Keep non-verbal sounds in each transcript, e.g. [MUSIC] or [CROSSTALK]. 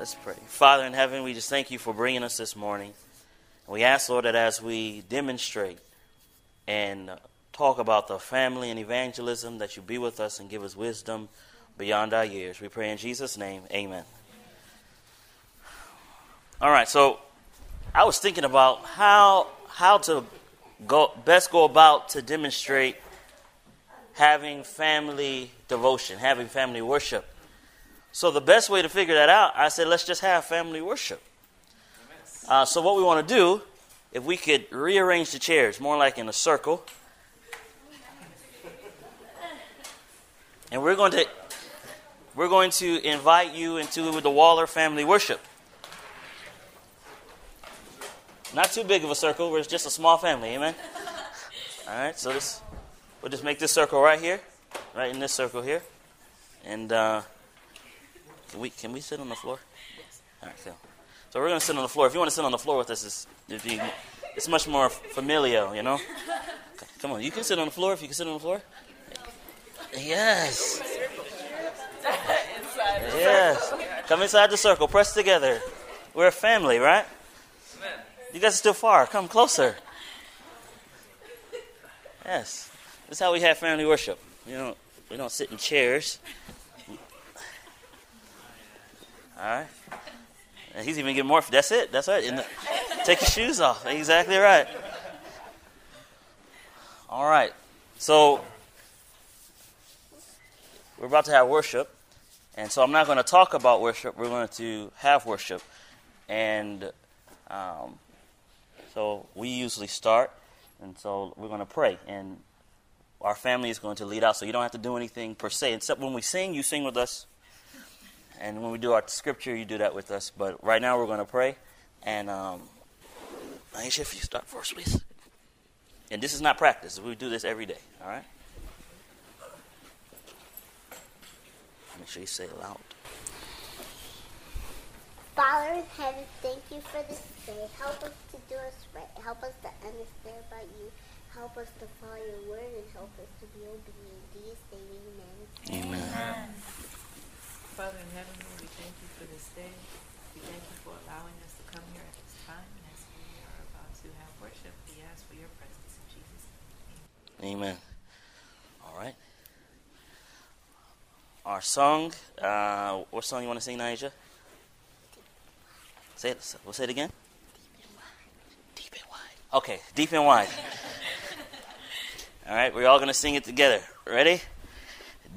Let's pray. Father in heaven, we just thank you for bringing us this morning. We ask, Lord, that as we demonstrate and talk about the family and evangelism, that you be with us and give us wisdom beyond our years. We pray in Jesus' name. Amen. All right, so I was thinking about how how to go best go about to demonstrate having family devotion, having family worship. So the best way to figure that out, I said, let's just have family worship. Uh, so what we want to do, if we could rearrange the chairs more like in a circle, and we're going to we're going to invite you into the Waller family worship. Not too big of a circle, we're just a small family, amen. All right, so this we'll just make this circle right here, right in this circle here, and. Uh, can we can we sit on the floor? Yes. All right, cool. So we're gonna sit on the floor. If you want to sit on the floor with us, it's, you, it's much more familial, you know. [LAUGHS] Come on, you can sit on the floor if you can sit on the floor. Yes. Yes. Come inside the circle. Press together. We're a family, right? You guys are still far. Come closer. Yes. This is how we have family worship. You know, we don't sit in chairs. All right. And he's even getting more. That's it. That's right. The, take your shoes off. Exactly right. All right. So we're about to have worship. And so I'm not going to talk about worship. We're going to have worship. And um, so we usually start. And so we're going to pray. And our family is going to lead out. So you don't have to do anything per se. Except when we sing, you sing with us. And when we do our scripture, you do that with us. But right now, we're going to pray. And um, Aisha, if you start first, please. And this is not practice. We do this every day. All right. Make sure you say it loud. Father in heaven, thank you for this day. Help us to do us right. Help us to understand about you. Help us to follow your word and help us to be obedient. In Jesus' name, amen. Amen. amen. Father in heaven, we thank you for this day. We thank you for allowing us to come here at this time. And as we are about to have worship, we ask for your presence in Jesus' name. Amen. All right. Our song, uh, what song you want to sing, Naija? Say it. We'll say it again. Deep and wide. Okay, deep and wide. [LAUGHS] all right, we're all going to sing it together. Ready?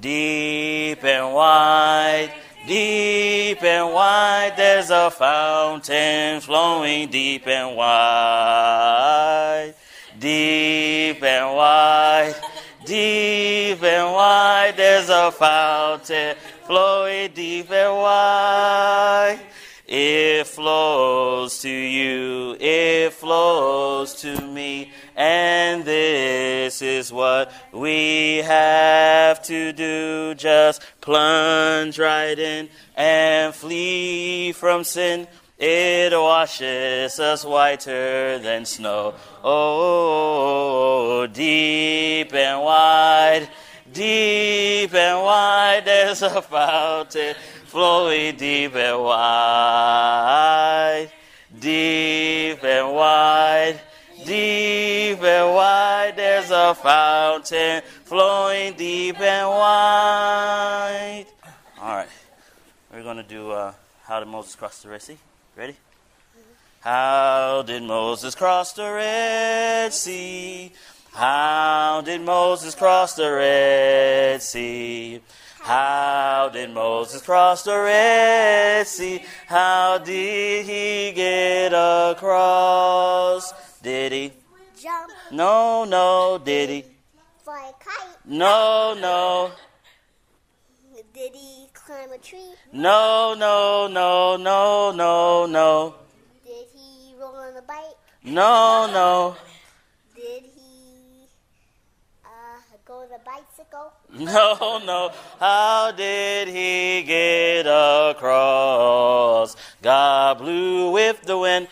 Deep and wide, deep and wide, there's a fountain flowing deep and wide. Deep and wide, deep and wide, there's a fountain flowing deep and wide. It flows to you, it flows to me, and this is what we have to do. Just plunge right in and flee from sin. It washes us whiter than snow. Oh, deep and wide, deep and wide, there's a fountain flowing deep and wide, deep and wide, a fountain flowing deep and wide. All right, we're going to do uh, How Did Moses Cross the Red Sea? Ready? How did Moses cross the Red Sea? How did Moses cross the Red Sea? How did Moses cross the Red Sea? How did he get across? Did he? Jump. No, no. Did he? Fly a kite. No, no. Did he climb a tree? No, no, no, no, no, no. Did he roll on a bike? No, no. Did he uh, go on a bicycle? No, no. How did he get across? God blew with the wind.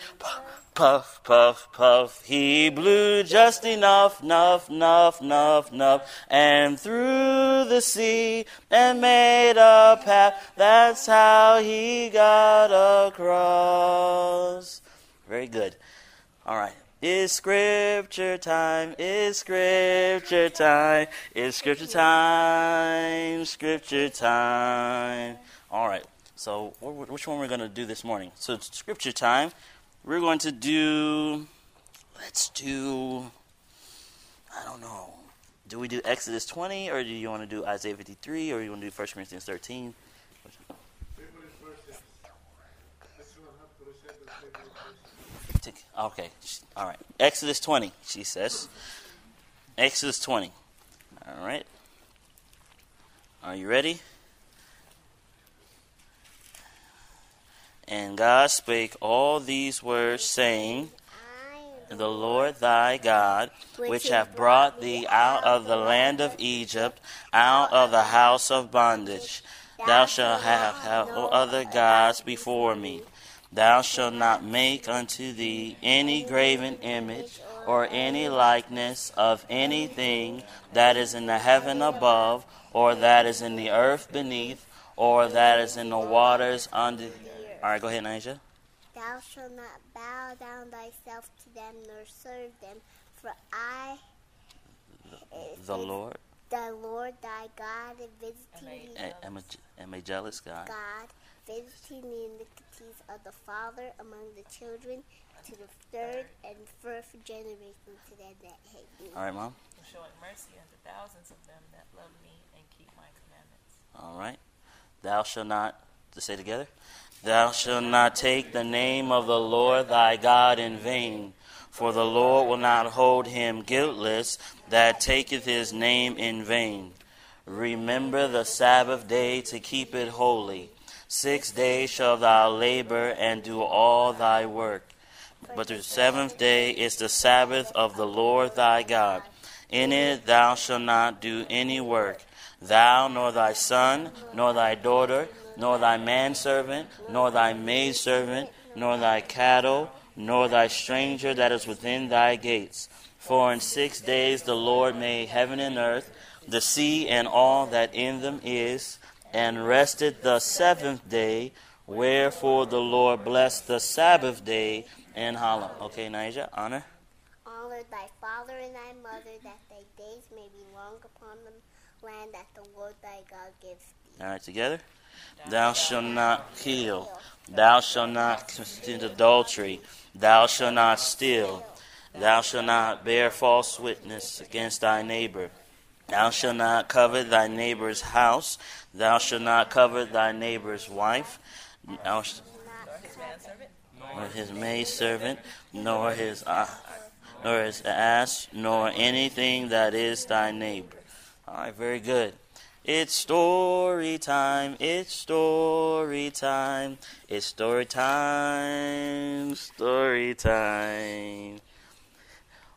Puff, puff, puff. He blew just enough, nuff, nuff, nuff, nuff, and through the sea and made a path. That's how he got across. Very good. All right. It's scripture time. It's scripture time. It's scripture time. Scripture time. All right. So, which one we're going to do this morning? So, it's scripture time. We're going to do. Let's do. I don't know. Do we do Exodus 20, or do you want to do Isaiah 53, or you want to do 1 Corinthians 13? Okay, all right. Exodus 20, she says. Exodus 20. All right. Are you ready? And God spake all these words, saying, The Lord thy God, which hath brought thee out of the land of Egypt, out of the house of bondage, thou shalt have no other gods before me. Thou shalt not make unto thee any graven image or any likeness of anything that is in the heaven above, or that is in the earth beneath, or that is in the waters under. All right, go ahead, Naija. Thou shalt not bow down thyself to them nor serve them, for I, the, the Lord, the Lord thy God, visiting thee. Am a, am a jealous God. God visiting the iniquities of the father among the children to the third and fourth generation to them that hate me. All right, Mom. showing mercy unto thousands of them that love me and keep my commandments. All right. Thou shalt not, to say together, thou shalt not take the name of the Lord thy God in vain. For the Lord will not hold him guiltless that taketh his name in vain. Remember the Sabbath day to keep it holy. Six days shalt thou labor and do all thy work. But the seventh day is the Sabbath of the Lord thy God. In it thou shalt not do any work, thou, nor thy son, nor thy daughter, nor thy manservant, nor thy maidservant, nor thy cattle, nor thy stranger that is within thy gates. For in six days the Lord made heaven and earth, the sea and all that in them is and rested the seventh day. Wherefore the Lord blessed the Sabbath day and hallowed. Okay, Naija, honor. Honor thy father and thy mother, that thy days may be long upon the land that the Lord thy God gives thee. All right, together. Thou shalt not kill. Thou shalt not commit adultery. Thou shalt not steal. Thou shalt not bear false witness against thy neighbor. Thou shalt not covet thy neighbor's house. Thou shalt not covet thy neighbor's wife. Thou sh- nor his maidservant, nor his uh, nor his ass, nor anything that is thy neighbor. All right, very good. It's story time. It's story time. It's story time. Story time.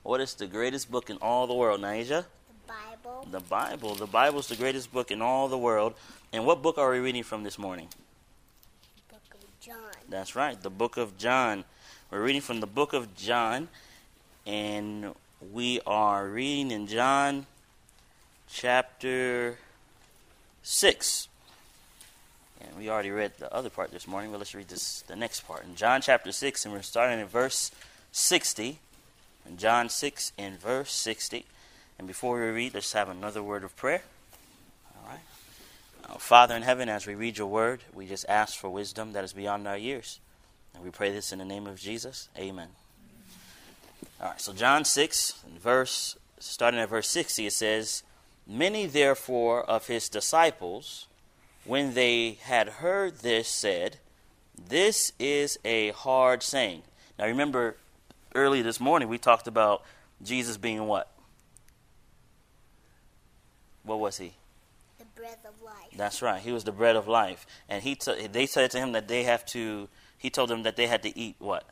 What is the greatest book in all the world, Naija? The Bible. The Bible. The Bible is the greatest book in all the world. And what book are we reading from this morning? Book of John. That's right, the book of John. We're reading from the book of John, and we are reading in John chapter 6. And we already read the other part this morning, but let's read this the next part. In John chapter 6, and we're starting in verse 60. In John 6 in verse 60. And before we read, let's have another word of prayer. All right. Uh, Father in heaven, as we read your word, we just ask for wisdom that is beyond our years. And we pray this in the name of Jesus. Amen. All right, so John 6, verse, starting at verse 60, it says, Many therefore of his disciples, when they had heard this, said, This is a hard saying. Now remember, early this morning we talked about Jesus being what? What was he? The bread of life. That's right. He was the bread of life, and he t- they said to him that they have to. He told them that they had to eat what?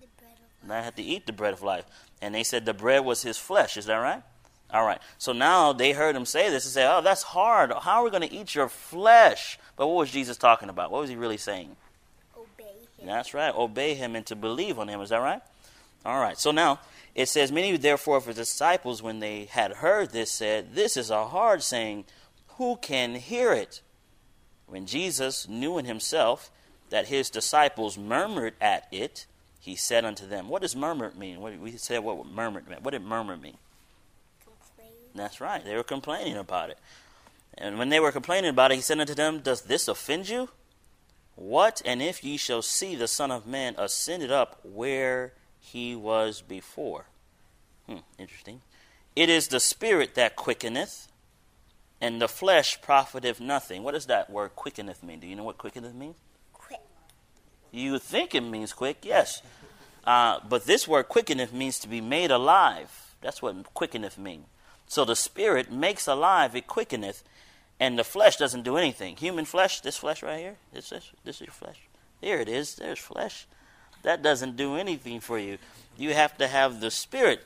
The bread of They had to eat the bread of life, and they said the bread was his flesh. Is that right? All right. So now they heard him say this and say, "Oh, that's hard. How are we going to eat your flesh?" But what was Jesus talking about? What was he really saying? Obey him. That's right. Obey him and to believe on him. Is that right? All right. So now it says, Many therefore of his disciples, when they had heard this, said, This is a hard saying. Who can hear it? When Jesus knew in himself that his disciples murmured at it, he said unto them, What does murmur mean? What, we said what murmur meant. What did murmur mean? That's right. They were complaining about it. And when they were complaining about it, he said unto them, Does this offend you? What and if ye shall see the Son of Man ascended up where he was before? Hmm, interesting. It is the Spirit that quickeneth, and the flesh profiteth nothing. What does that word quickeneth mean? Do you know what quickeneth means? Quick. You think it means quick, yes. Uh, but this word quickeneth means to be made alive. That's what quickeneth means. So the spirit makes alive, it quickeneth, and the flesh doesn't do anything. Human flesh, this flesh right here, this this, this is your flesh. Here it is, there's flesh. That doesn't do anything for you. You have to have the spirit.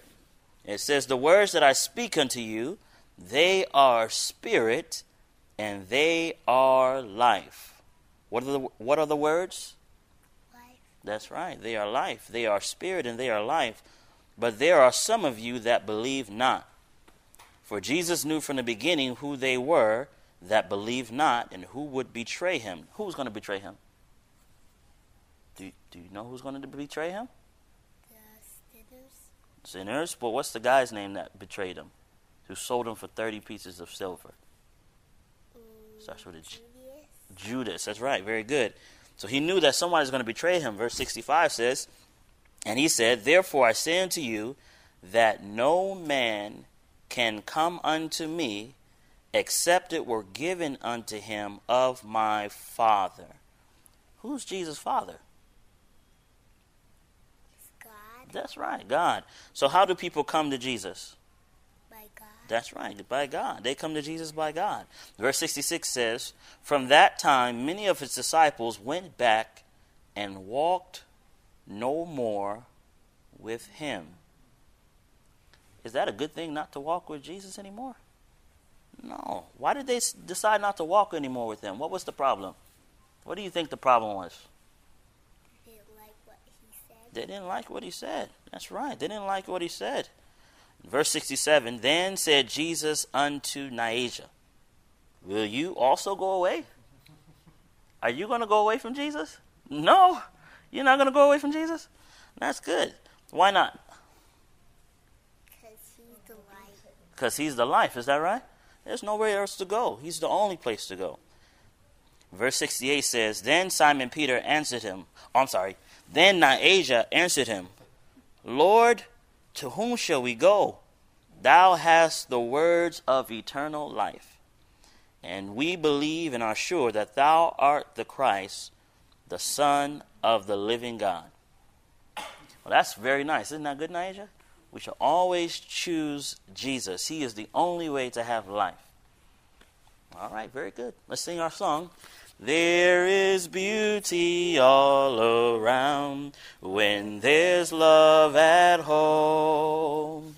It says, The words that I speak unto you, they are spirit and they are life. What are the what are the words? Life. That's right. They are life. They are spirit and they are life. But there are some of you that believe not. For Jesus knew from the beginning who they were that believed not and who would betray him. Who's going to betray him? Do, do you know who's going to betray him? The sinners. Sinners. But what's the guy's name that betrayed him? Who sold him for 30 pieces of silver? Mm, Starts with a. Judas. Judas. That's right. Very good. So he knew that someone is going to betray him. Verse 65 says, And he said, Therefore I say unto you that no man can come unto me except it were given unto him of my Father. Who's Jesus' Father? It's God. That's right, God. So how do people come to Jesus? By God. That's right, by God. They come to Jesus by God. Verse 66 says, From that time many of his disciples went back and walked no more with him. Is that a good thing not to walk with Jesus anymore? No. Why did they decide not to walk anymore with him? What was the problem? What do you think the problem was? Didn't like what he said. They didn't like what he said. That's right. They didn't like what he said. Verse 67 Then said Jesus unto Niasia, Will you also go away? Are you going to go away from Jesus? No. You're not going to go away from Jesus? That's good. Why not? Because he's the light. Because he's the life. Is that right? There's nowhere else to go. He's the only place to go. Verse 68 says, Then Simon Peter answered him. Oh, I'm sorry. Then Niasia answered him, Lord, to whom shall we go? Thou hast the words of eternal life. And we believe and are sure that thou art the Christ, the Son of the living God. Well, that's very nice. Isn't that good, Niasia? We shall always choose Jesus. He is the only way to have life. All right, very good. Let's sing our song. There is beauty all around when there's love at home.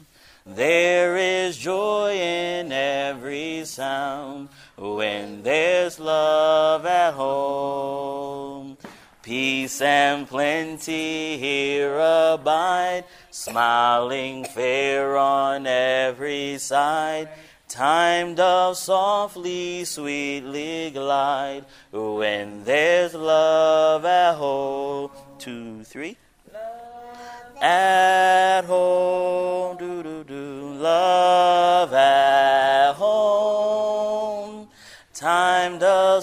There is joy in every sound when there's love at home. Peace and plenty here abide, smiling fair on every side. Time doth softly, sweetly glide when there's love at home. Two, three. Love At home, do do do, love at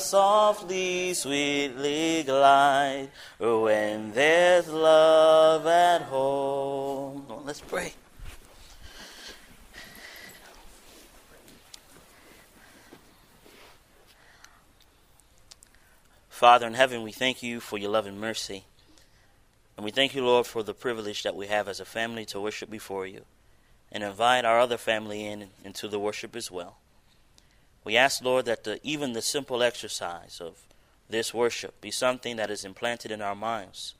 softly, sweetly glide when there's love at home. Well, let's pray. Father in heaven, we thank you for your love and mercy. And we thank you, Lord, for the privilege that we have as a family to worship before you and invite our other family in into the worship as well. We ask, Lord, that the, even the simple exercise of this worship be something that is implanted in our minds.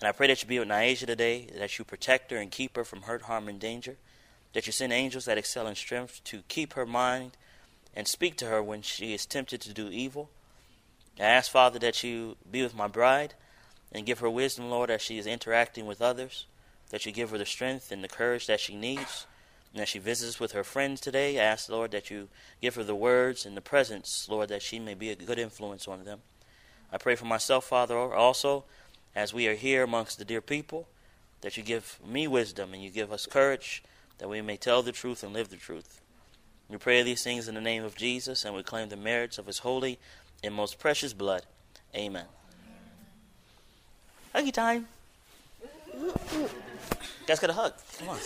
And I pray that you be with Niasia today, that you protect her and keep her from hurt, harm, and danger, that you send angels that excel in strength to keep her mind and speak to her when she is tempted to do evil. I ask, Father, that you be with my bride, and give her wisdom, Lord, as she is interacting with others, that you give her the strength and the courage that she needs. And as she visits with her friends today, I ask, Lord, that you give her the words and the presence, Lord, that she may be a good influence on them. I pray for myself, Father, also, as we are here amongst the dear people, that you give me wisdom and you give us courage, that we may tell the truth and live the truth. We pray these things in the name of Jesus, and we claim the merits of his holy and most precious blood. Amen. Huggy time. Guys, got a hug. Come on.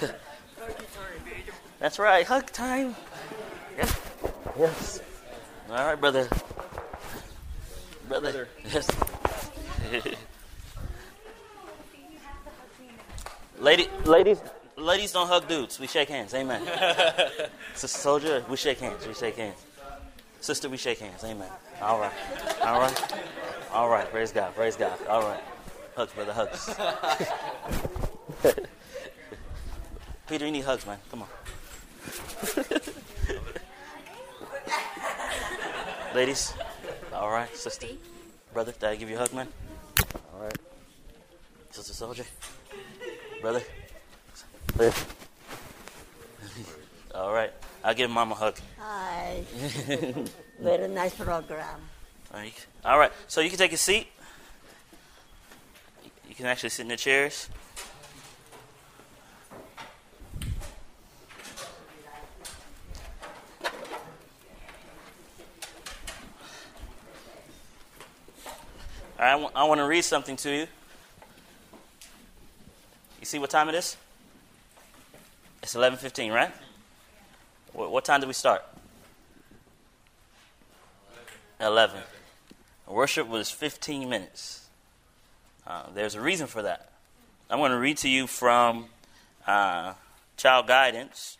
[LAUGHS] That's right. Hug time. Yes. Yes. All right, brother. Brother. Yes. Lady, ladies, ladies don't hug dudes. We shake hands. Amen. [LAUGHS] Sister Soldier, we shake hands. We shake hands. Sister, we shake hands. Amen. All right. All right. All right. Praise God. Praise God. All right. Hugs, brother. Hugs. [LAUGHS] [LAUGHS] Peter, you need hugs, man. Come on. [LAUGHS] Ladies. All right. Sister. Brother, did I give you a hug, man? All right. Sister Soldier. Brother. All right. I'll give mom a hug. Hi. [LAUGHS] Very nice program. All right. So you can take a seat. You can actually sit in the chairs. I, w- I want to read something to you. You see what time it is? It's 11:15, right? What, what time did we start? 11. Worship was 15 minutes. Uh, there's a reason for that. I'm going to read to you from uh, Child Guidance,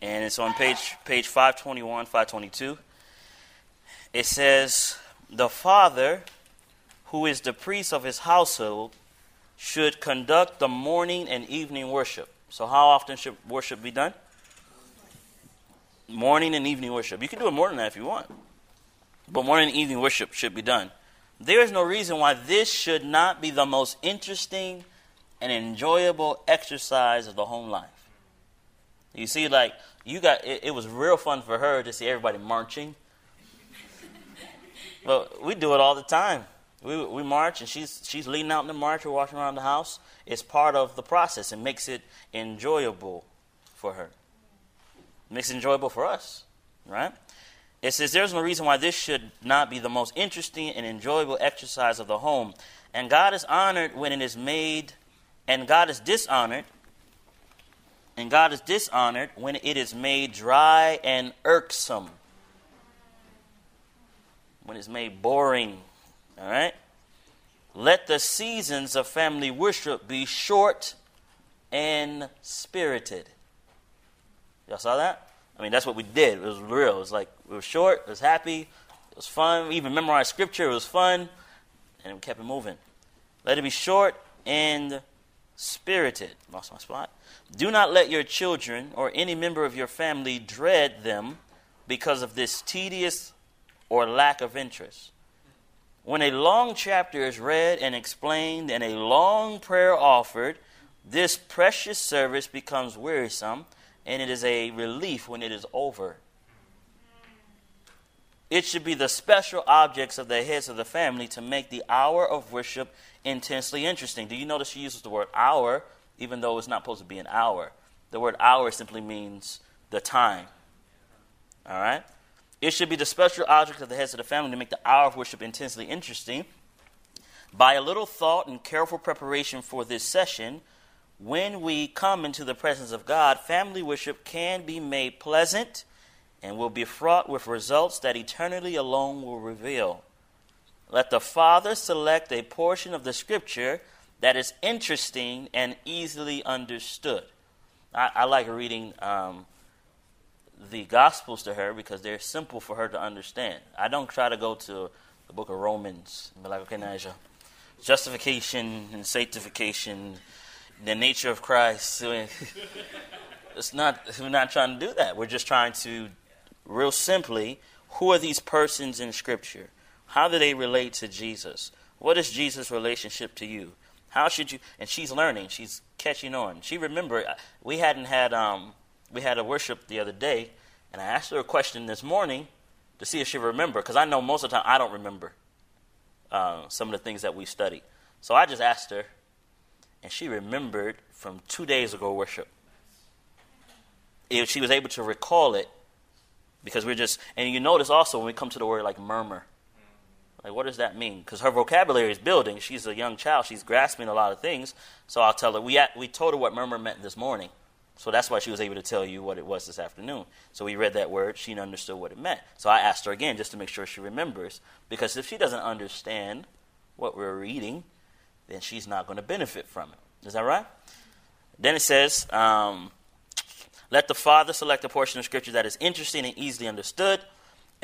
and it's on page page 521, 522. It says, "The father, who is the priest of his household, should conduct the morning and evening worship." So, how often should worship be done? Morning and evening worship. You can do it more than that if you want. But morning and evening worship should be done. There is no reason why this should not be the most interesting and enjoyable exercise of the home life. You see, like, you got, it, it was real fun for her to see everybody marching. But we do it all the time. We, we march, and she's, she's leading out in the march. We're walking around the house. It's part of the process. It makes it enjoyable for her. It makes it enjoyable for us, right? It says there's no reason why this should not be the most interesting and enjoyable exercise of the home. And God is honored when it is made, and God is dishonored, and God is dishonored when it is made dry and irksome. When it's made boring. All right? Let the seasons of family worship be short and spirited. Y'all saw that? I mean, that's what we did. It was real. It was like, it was short, it was happy, it was fun. We even memorized scripture, it was fun, and we kept it moving. Let it be short and spirited. Lost my spot. Do not let your children or any member of your family dread them because of this tedious or lack of interest. When a long chapter is read and explained and a long prayer offered, this precious service becomes wearisome and it is a relief when it is over. It should be the special objects of the heads of the family to make the hour of worship intensely interesting. Do you notice she uses the word hour, even though it's not supposed to be an hour? The word hour simply means the time. All right? It should be the special object of the heads of the family to make the hour of worship intensely interesting. By a little thought and careful preparation for this session, when we come into the presence of God, family worship can be made pleasant and will be fraught with results that eternity alone will reveal. Let the Father select a portion of the Scripture that is interesting and easily understood. I, I like reading um, the Gospels to her because they're simple for her to understand. I don't try to go to the book of Romans and be like, okay, Naja, justification and sanctification the nature of Christ. [LAUGHS] It's not, we're not trying to do that. We're just trying to real simply, who are these persons in Scripture? How do they relate to Jesus? What is Jesus' relationship to you? How should you? And she's learning. She's catching on. She remember we hadn't had um, we had a worship the other day, and I asked her a question this morning to see if she remember because I know most of the time I don't remember uh, some of the things that we studied. So I just asked her, and she remembered from two days ago worship. If she was able to recall it because we're just and you notice also when we come to the word like murmur like, what does that mean? Because her vocabulary is building. She's a young child. She's grasping a lot of things. So I'll tell her. We, we told her what murmur meant this morning. So that's why she was able to tell you what it was this afternoon. So we read that word. She understood what it meant. So I asked her again just to make sure she remembers. Because if she doesn't understand what we're reading, then she's not going to benefit from it. Is that right? Then it says, um, let the father select a portion of scripture that is interesting and easily understood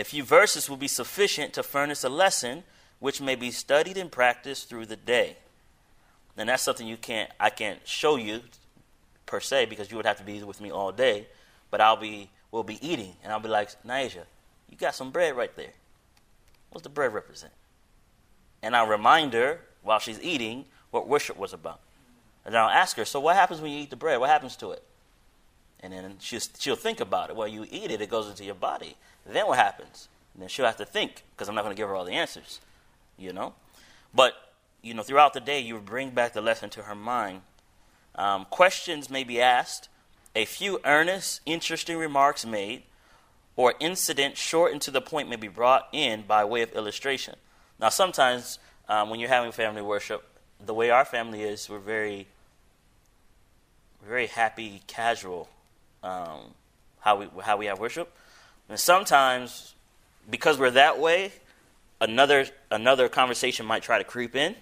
a few verses will be sufficient to furnish a lesson which may be studied and practiced through the day. And that's something you can't I can't show you per se because you would have to be with me all day, but I'll be we'll be eating and I'll be like, Naisha, you got some bread right there. What's the bread represent? And I'll remind her while she's eating what worship was about. And I'll ask her, so what happens when you eat the bread? What happens to it? And then she'll, she'll think about it. Well, you eat it, it goes into your body. Then what happens? And then she'll have to think because I'm not going to give her all the answers, you know. But you know, throughout the day, you bring back the lesson to her mind. Um, questions may be asked, a few earnest, interesting remarks made, or incident short and to the point may be brought in by way of illustration. Now, sometimes um, when you're having family worship, the way our family is, we're very, very happy, casual. Um, how we how we have worship. And sometimes, because we're that way, another another conversation might try to creep in.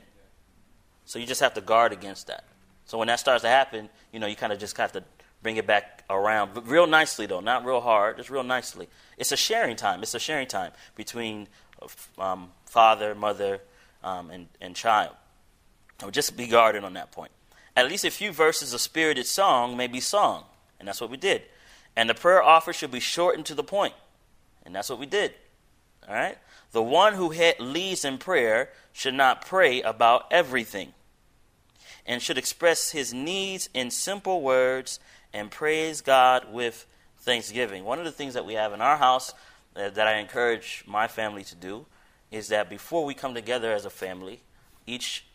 So you just have to guard against that. So when that starts to happen, you know, you kind of just have to bring it back around, but real nicely though, not real hard, just real nicely. It's a sharing time. It's a sharing time between um, father, mother, um, and, and child. So just be guarded on that point. At least a few verses of spirited song may be sung, and that's what we did. And the prayer offered should be shortened to the. And that's what we did. All right? The one who leads in prayer should not pray about everything and should express his needs in simple words and praise God with thanksgiving. One of the things that we have in our house uh, that I encourage my family to do is that before we come together as a family, each,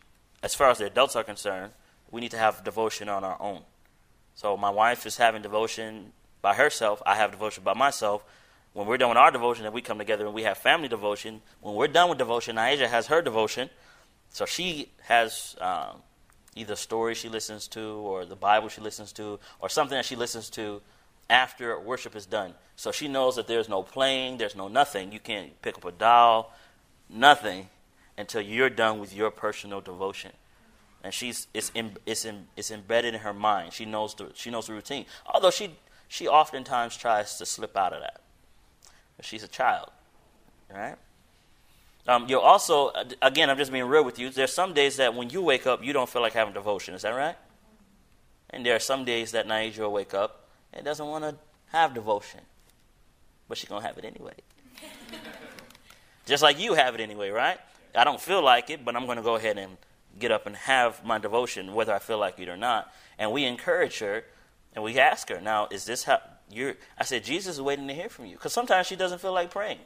as far as the adults are concerned, we need to have devotion on our own. So my wife is having devotion by herself. I have devotion by myself. When we're done with our devotion, and we come together and we have family devotion. When we're done with devotion, Aisha has her devotion. So she has um, either story she listens to, or the Bible she listens to, or something that she listens to after worship is done. So she knows that there's no playing, there's no nothing. You can't pick up a doll, nothing, until you're done with your personal devotion and she's it's in, it's in, it's embedded in her mind. She knows the she knows the routine. Although she she oftentimes tries to slip out of that. She's a child, right? Um, you'll also, again, I'm just being real with you. There's some days that when you wake up, you don't feel like having devotion. Is that right? And there are some days that Naija will wake up and doesn't want to have devotion, but she's gonna have it anyway. [LAUGHS] just like you have it anyway, right? I don't feel like it, but I'm gonna go ahead and get up and have my devotion, whether I feel like it or not. And we encourage her and we ask her, now, is this how you're? I said, Jesus is waiting to hear from you. Because sometimes she doesn't feel like praying.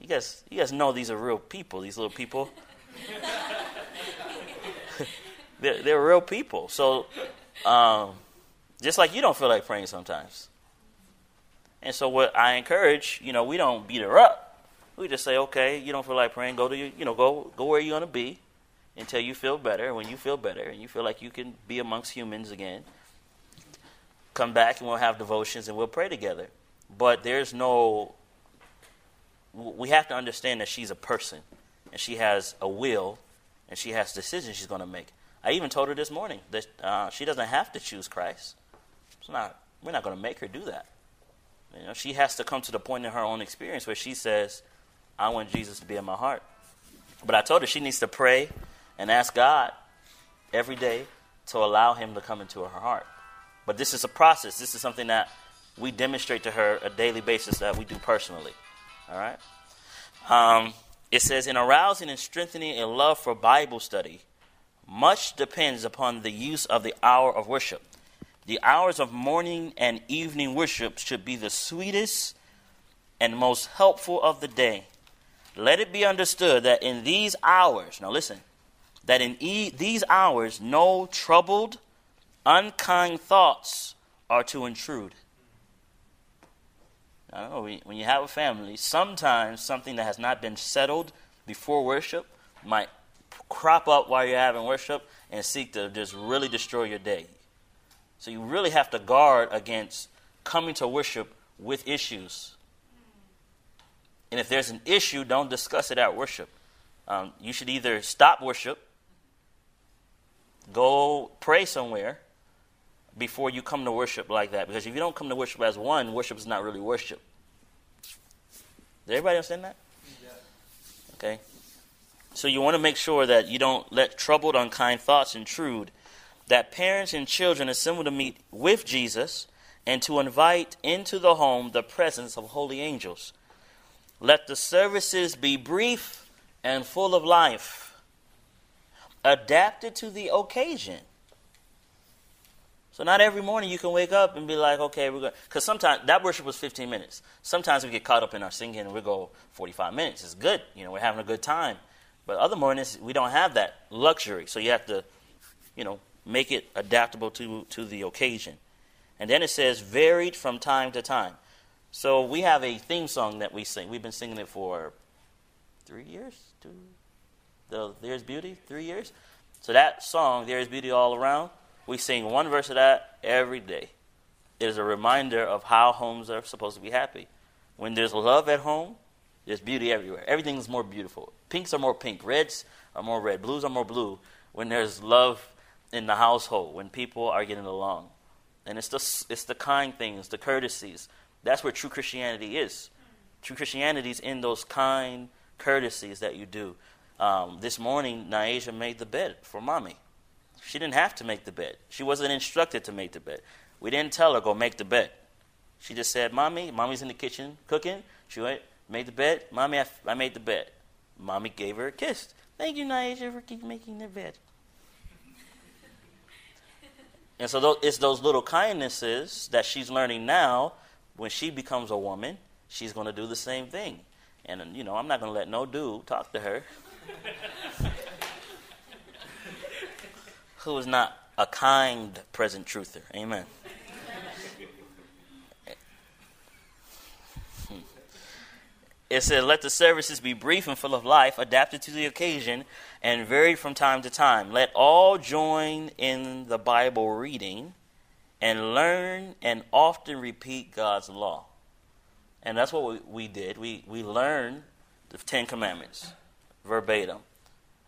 You guys, you guys know these are real people, these little people. [LAUGHS] they're, they're real people. So, um, just like you don't feel like praying sometimes. And so, what I encourage, you know, we don't beat her up. We just say, okay, you don't feel like praying, go to your, you know, go go where you're gonna be until you feel better. When you feel better and you feel like you can be amongst humans again, come back and we'll have devotions and we'll pray together. But there's no, we have to understand that she's a person and she has a will and she has decisions she's going to make. I even told her this morning that uh, she doesn't have to choose Christ. It's not, we're not going to make her do that. You know, she has to come to the point in her own experience where she says, I want Jesus to be in my heart. But I told her she needs to pray and ask God every day to allow Him to come into her heart. But this is a process. This is something that we demonstrate to her a daily basis that we do personally. All right? Um, it says, in arousing and strengthening a love for Bible study, much depends upon the use of the hour of worship. The hours of morning and evening worship should be the sweetest and most helpful of the day. Let it be understood that in these hours, now listen, that in e- these hours no troubled, unkind thoughts are to intrude. I don't know, when you have a family, sometimes something that has not been settled before worship might crop up while you're having worship and seek to just really destroy your day. So you really have to guard against coming to worship with issues. And if there's an issue, don't discuss it at worship. Um, you should either stop worship, go pray somewhere, before you come to worship like that. Because if you don't come to worship as one, worship is not really worship. Does everybody understand that? Okay. So you want to make sure that you don't let troubled, unkind thoughts intrude. That parents and children assemble to meet with Jesus and to invite into the home the presence of holy angels. Let the services be brief and full of life, adapted to the occasion. So not every morning you can wake up and be like, okay, we're going. Because sometimes that worship was 15 minutes. Sometimes we get caught up in our singing and we go 45 minutes. It's good, you know, we're having a good time. But other mornings we don't have that luxury, so you have to, you know, make it adaptable to to the occasion. And then it says varied from time to time. So we have a theme song that we sing. We've been singing it for three years. Two, the There's Beauty, three years. So that song, There is Beauty All Around we sing one verse of that every day. It is a reminder of how homes are supposed to be happy. When there's love at home, there's beauty everywhere. Everything is more beautiful. Pinks are more pink. Reds are more red. Blues are more blue. When there's love in the household, when people are getting along. And it's the, it's the kind things, the courtesies. That's where true Christianity is. True Christianity is in those kind courtesies that you do. Um, this morning, Naisha made the bed for mommy. She didn't have to make the bed. She wasn't instructed to make the bed. We didn't tell her, go make the bed. She just said, Mommy, Mommy's in the kitchen cooking. She went, made the bed. Mommy, I, made the bed. Mommy gave her a kiss. Thank you, Naisha, for keep making the bed. and so it's those little kindnesses that she's learning now. When she becomes a woman, she's going to do the same thing. And, you know, I'm not going to let no dude talk to her. [LAUGHS] who is not a kind present truther. Amen. It said, Let the services be brief and full of life, adapted to the occasion, and varied from time to time. Let all join in the Bible reading and learn and often repeat God's law. And that's what we, we did. We, we learned the Ten Commandments verbatim.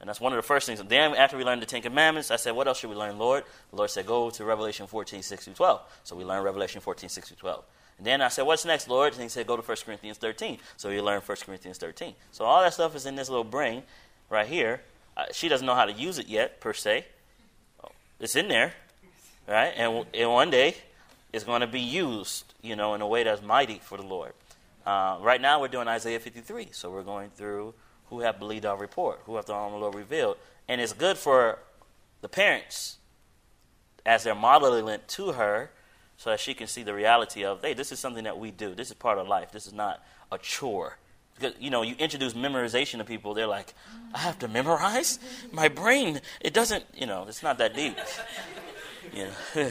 And that's one of the first things. Then after we learned the Ten Commandments, I said, what else should we learn, Lord? The Lord said, go to Revelation 14, 6 through 12. So we learned Revelation 14, 6 through 12. And then I said, what's next, Lord? And he said, go to 1 Corinthians 13. So we learned 1 Corinthians 13. So all that stuff is in this little brain right here. Uh, she doesn't know how to use it yet, per se. It's in there, right? And, and one day, it's going to be used, you know, in a way that's mighty for the Lord. Uh, right now, we're doing Isaiah 53. So we're going through who have believed our report, who have the arm of the Lord revealed. And it's good for the parents as they're modeling it to her so that she can see the reality of, hey, this is something that we do. This is part of life. This is not a chore. Because, you know, you introduce memorization to people, they're like, I have to memorize? My brain, it doesn't, you know, it's not that deep. [LAUGHS] you know, [LAUGHS]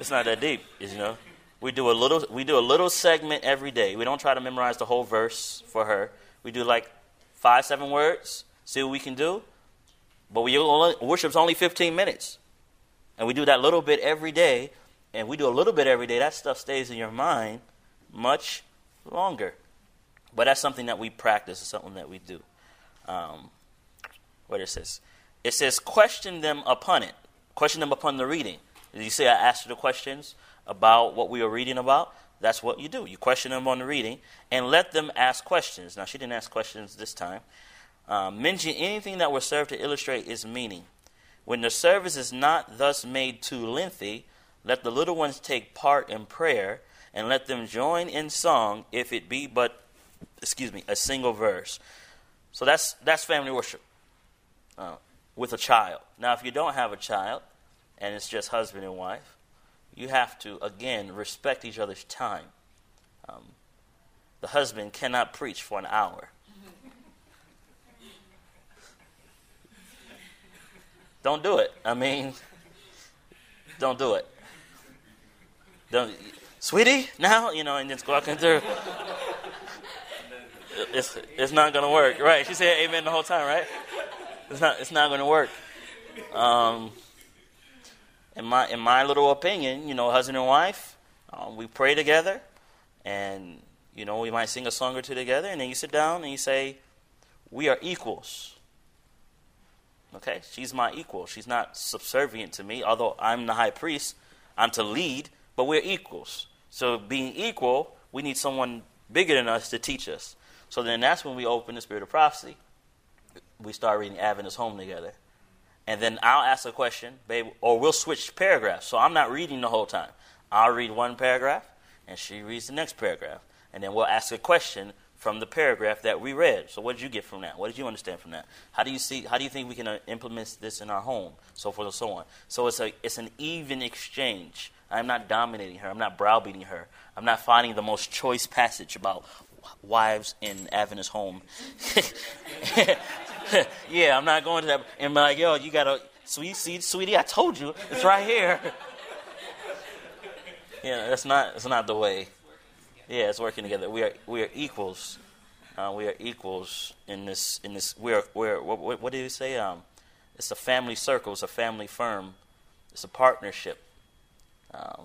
it's not that deep, you know. We do a little we do a little segment every day. We don't try to memorize the whole verse for her. We do like five, seven words, see what we can do. But we only, worship's only 15 minutes. And we do that little bit every day, and we do a little bit every day, that stuff stays in your mind much longer. But that's something that we practice, it's something that we do. Um, what it says? It says, question them upon it. Question them upon the reading. Did you say I asked you the questions about what we were reading about? That's what you do. You question them on the reading and let them ask questions. Now, she didn't ask questions this time. Um, mention anything that will serve to illustrate its meaning. When the service is not thus made too lengthy, let the little ones take part in prayer and let them join in song, if it be but, excuse me, a single verse. So that's that's family worship uh, with a child. Now, if you don't have a child, and it's just husband and wife, you have to again respect each other's time. Um, the husband cannot preach for an hour. [LAUGHS] Don't do it. I mean, don't do it. Don't, sweetie, now you know, and just walking through. [LAUGHS] It's it's not gonna work, right? She said amen the whole time, right? It's not it's not gonna work. Um, in my in my little opinion, you know, husband and wife, um, we pray together, and you know, we might sing a song or two together, and then you sit down and you say, "We are equals." Okay, she's my equal. She's not subservient to me, although I'm the high priest. I'm to lead, but we're equals. So, being equal, we need someone bigger than us to teach us. So then that's when we open the spirit of prophecy. We start reading Adventist Home together. And then I'll ask a question, babe, or we'll switch paragraphs. So I'm not reading the whole time. I'll read one paragraph, and she reads the next paragraph. And then we'll ask a question from the paragraph that we read. So what did you get from that? What did you understand from that? How do you see? How do you think we can uh, implement this in our home? So forth and so on. So it's a it's an even exchange. I'm not dominating her. I'm not browbeating her. I'm not finding the most choice passage about wives in Adventist home. [LAUGHS] [LAUGHS] yeah, I'm not going to that and be like, yo, you got to sweet see, sweetie, I told you, it's right here. [LAUGHS] yeah, that's not that's not the way. Yeah, it's working together. We are we are equals. Uh, we are equals in this in this. We are we are. What, what did you say? Um, it's a family circle. It's a family firm. It's a partnership. Um,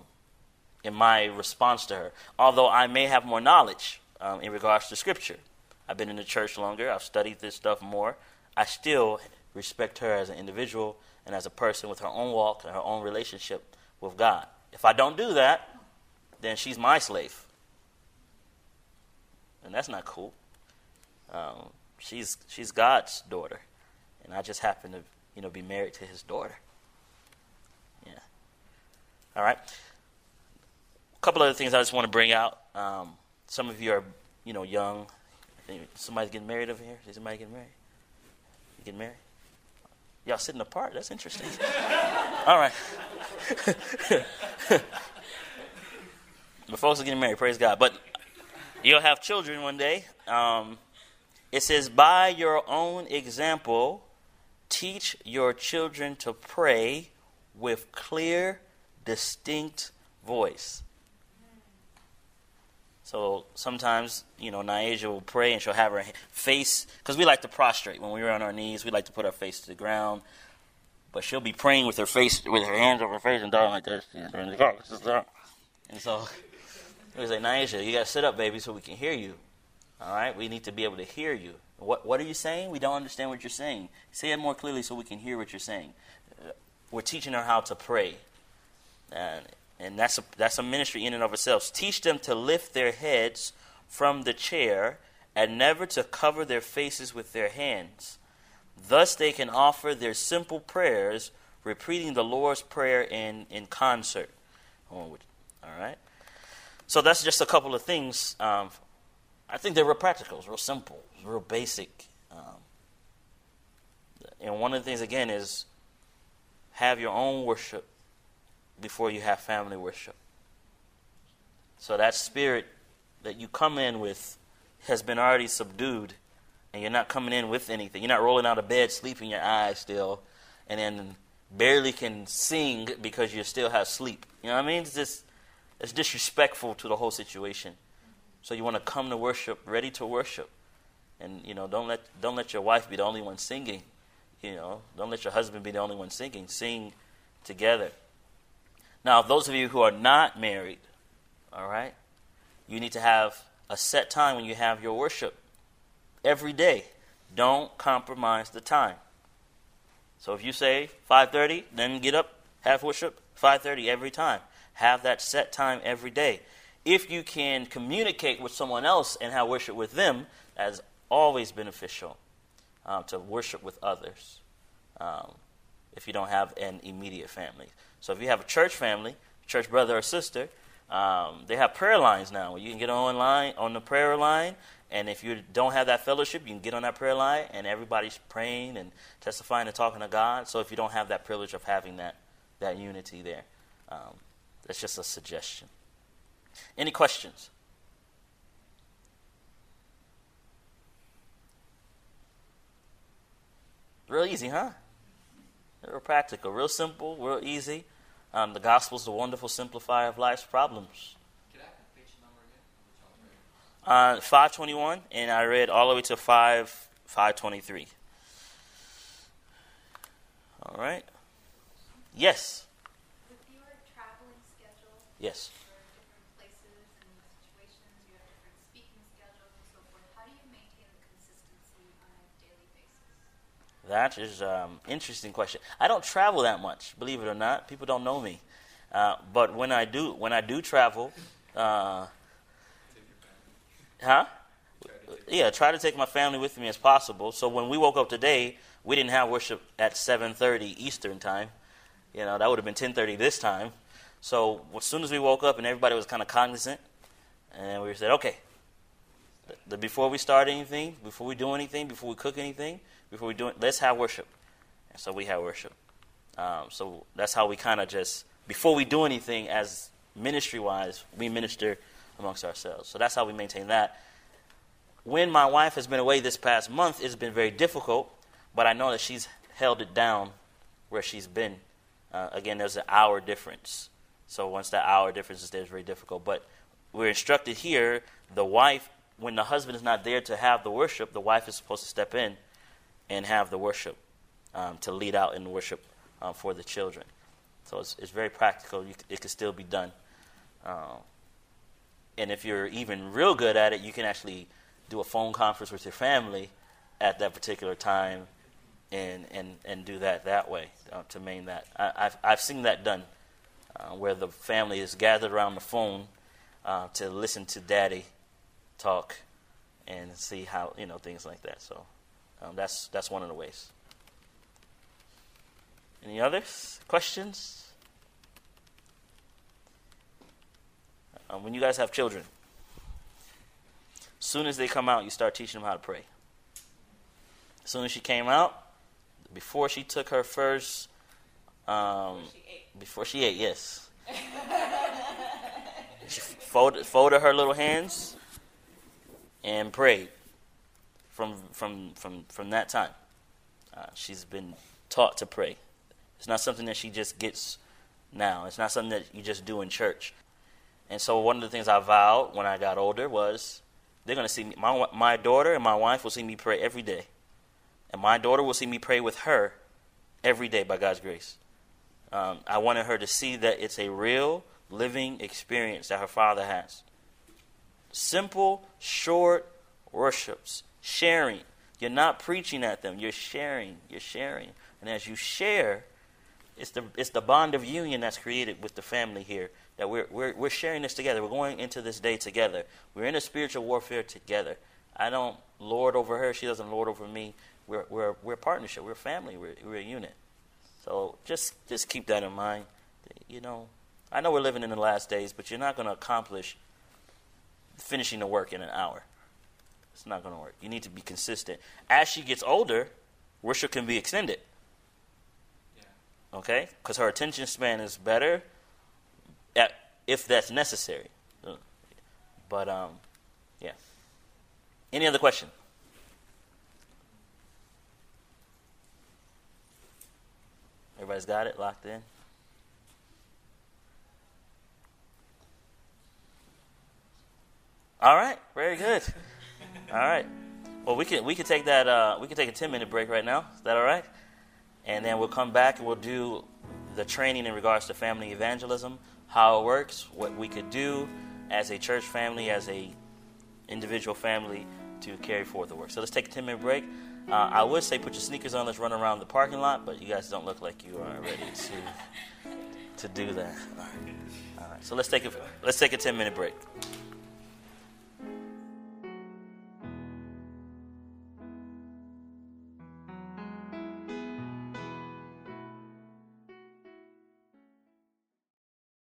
in my response to her, although I may have more knowledge um, in regards to Scripture, I've been in the church longer. I've studied this stuff more. I still respect her as an individual and as a person with her own walk and her own relationship with God. If I don't do that, then she's my slave and that's not cool. Um, she's she's God's daughter, and I just happen to you know be married to His daughter. Yeah. All right. A couple other things I just want to bring out. Um, some of you are you know young. Somebody's getting married over here. Is somebody getting married? You getting married? Y'all sitting apart. That's interesting. [LAUGHS] All right. [LAUGHS] but folks are getting married. Praise God. But You'll have children one day. Um, it says, by your own example, teach your children to pray with clear, distinct voice. So sometimes, you know, Niaja will pray and she'll have her face, because we like to prostrate. When we're on our knees, we like to put our face to the ground. But she'll be praying with her face, with her hands over her face and down like this. And so was like, Nyasia, you got to sit up, baby, so we can hear you. All right? We need to be able to hear you. What, what are you saying? We don't understand what you're saying. Say it more clearly so we can hear what you're saying. We're teaching her how to pray. And, and that's, a, that's a ministry in and of itself. Teach them to lift their heads from the chair and never to cover their faces with their hands. Thus they can offer their simple prayers, repeating the Lord's Prayer in, in concert. All right? So that's just a couple of things. Um, I think they're real practical, real simple, real basic. Um, and one of the things, again, is have your own worship before you have family worship. So that spirit that you come in with has been already subdued, and you're not coming in with anything. You're not rolling out of bed, sleeping your eyes still, and then barely can sing because you still have sleep. You know what I mean? It's just it's disrespectful to the whole situation. So you want to come to worship, ready to worship, and you know don't let don't let your wife be the only one singing. You know, don't let your husband be the only one singing. Sing together. Now, those of you who are not married, all right, you need to have a set time when you have your worship every day. Don't compromise the time. So if you say 5:30, then get up, have worship 5:30 every time. Have that set time every day. If you can communicate with someone else and have worship with them, that is always beneficial um, to worship with others um, if you don't have an immediate family. So if you have a church family, church brother or sister, Um, they have prayer lines now. You can get online on the prayer line, and if you don't have that fellowship, you can get on that prayer line, and everybody's praying and testifying and talking to God. So if you don't have that privilege of having that that unity there, um, that's just a suggestion. Any questions? Real easy, huh? Real practical, real simple, real easy. Um, the gospel is the wonderful simplifier of life's problems. Uh, 521, and I read all the way to 5, 523. All right. Yes. With your traveling schedule Yes. for different places and situations, you have different speaking schedules and so forth. How do you maintain the consistency on a daily basis? That is um, interesting question. I don't travel that much, believe it or not. People don't know me, uh, but when I do, when I do travel, uh, huh? Yeah, try to take my family with me as possible. So when we woke up today, we didn't have worship at 7:30 Eastern time. You know, that would have been 10:30 this time. So as soon as we woke up and everybody was kind of cognizant, and we said, okay, before we start anything, before we do anything, before we cook anything, before we do it, let's have worship. And so we have worship. Um, so that's how we kind of just, before we do anything as ministry wise, we minister amongst ourselves. So that's how we maintain that. When my wife has been away this past month, it's been very difficult, but I know that she's held it down where she's been. Uh, again, there's an hour difference. So once that hour difference is there, it's very difficult. But we're instructed here the wife, when the husband is not there to have the worship, the wife is supposed to step in and have the worship um, to lead out in worship um, for the children. So it's, it's very practical. You, it can still be done. Um, and if you're even real good at it, you can actually do a phone conference with your family at that particular time and, and, and do that that way uh, to main that. I, have I've seen that done uh, where the family is gathered around the phone uh, to listen to daddy talk and see how, you know, things like that. So um, that's, that's one of the ways. Any others? Questions? Um, when you guys have children, as soon as they come out, you start teaching them how to pray. As soon as she came out, before she took her first, um, before, she before she ate, yes. [LAUGHS] she folded, folded her little hands and prayed from, from, from, from that time. Uh, she's been taught to pray. It's not something that she just gets now. It's not something that you just do in church. And so one of the things I vowed when I got older was they're going to see me. My, my daughter and my wife will see me pray every day. And my daughter will see me pray with her every day by God's grace. Um, I wanted her to see that it's a real, living experience that her father has. Simple, short worships, sharing. You're not preaching at them, you're sharing. You're sharing. And as you share, it's the, it's the bond of union that's created with the family here that we're, we're, we're sharing this together. We're going into this day together. We're in a spiritual warfare together. I don't lord over her. She doesn't lord over me. We're, we're, we're a partnership. We're a family. We're, we're a unit. So just, just keep that in mind. You know, I know we're living in the last days, but you're not going to accomplish finishing the work in an hour. It's not going to work. You need to be consistent. As she gets older, worship can be extended. Okay? Because her attention span is better at, if that's necessary. But, um, yeah. Any other question? Everybody's got it locked in? All right, very good. All right. Well, we can we can take that uh, we can take a ten minute break right now. Is that all right? And then we'll come back and we'll do the training in regards to family evangelism, how it works, what we could do as a church family, as a individual family to carry forth the work. So let's take a 10 minute break. Uh, I would say put your sneakers on, let's run around the parking lot, but you guys don't look like you are ready to to do that. All right. All right. So let's take a let's take a 10 minute break.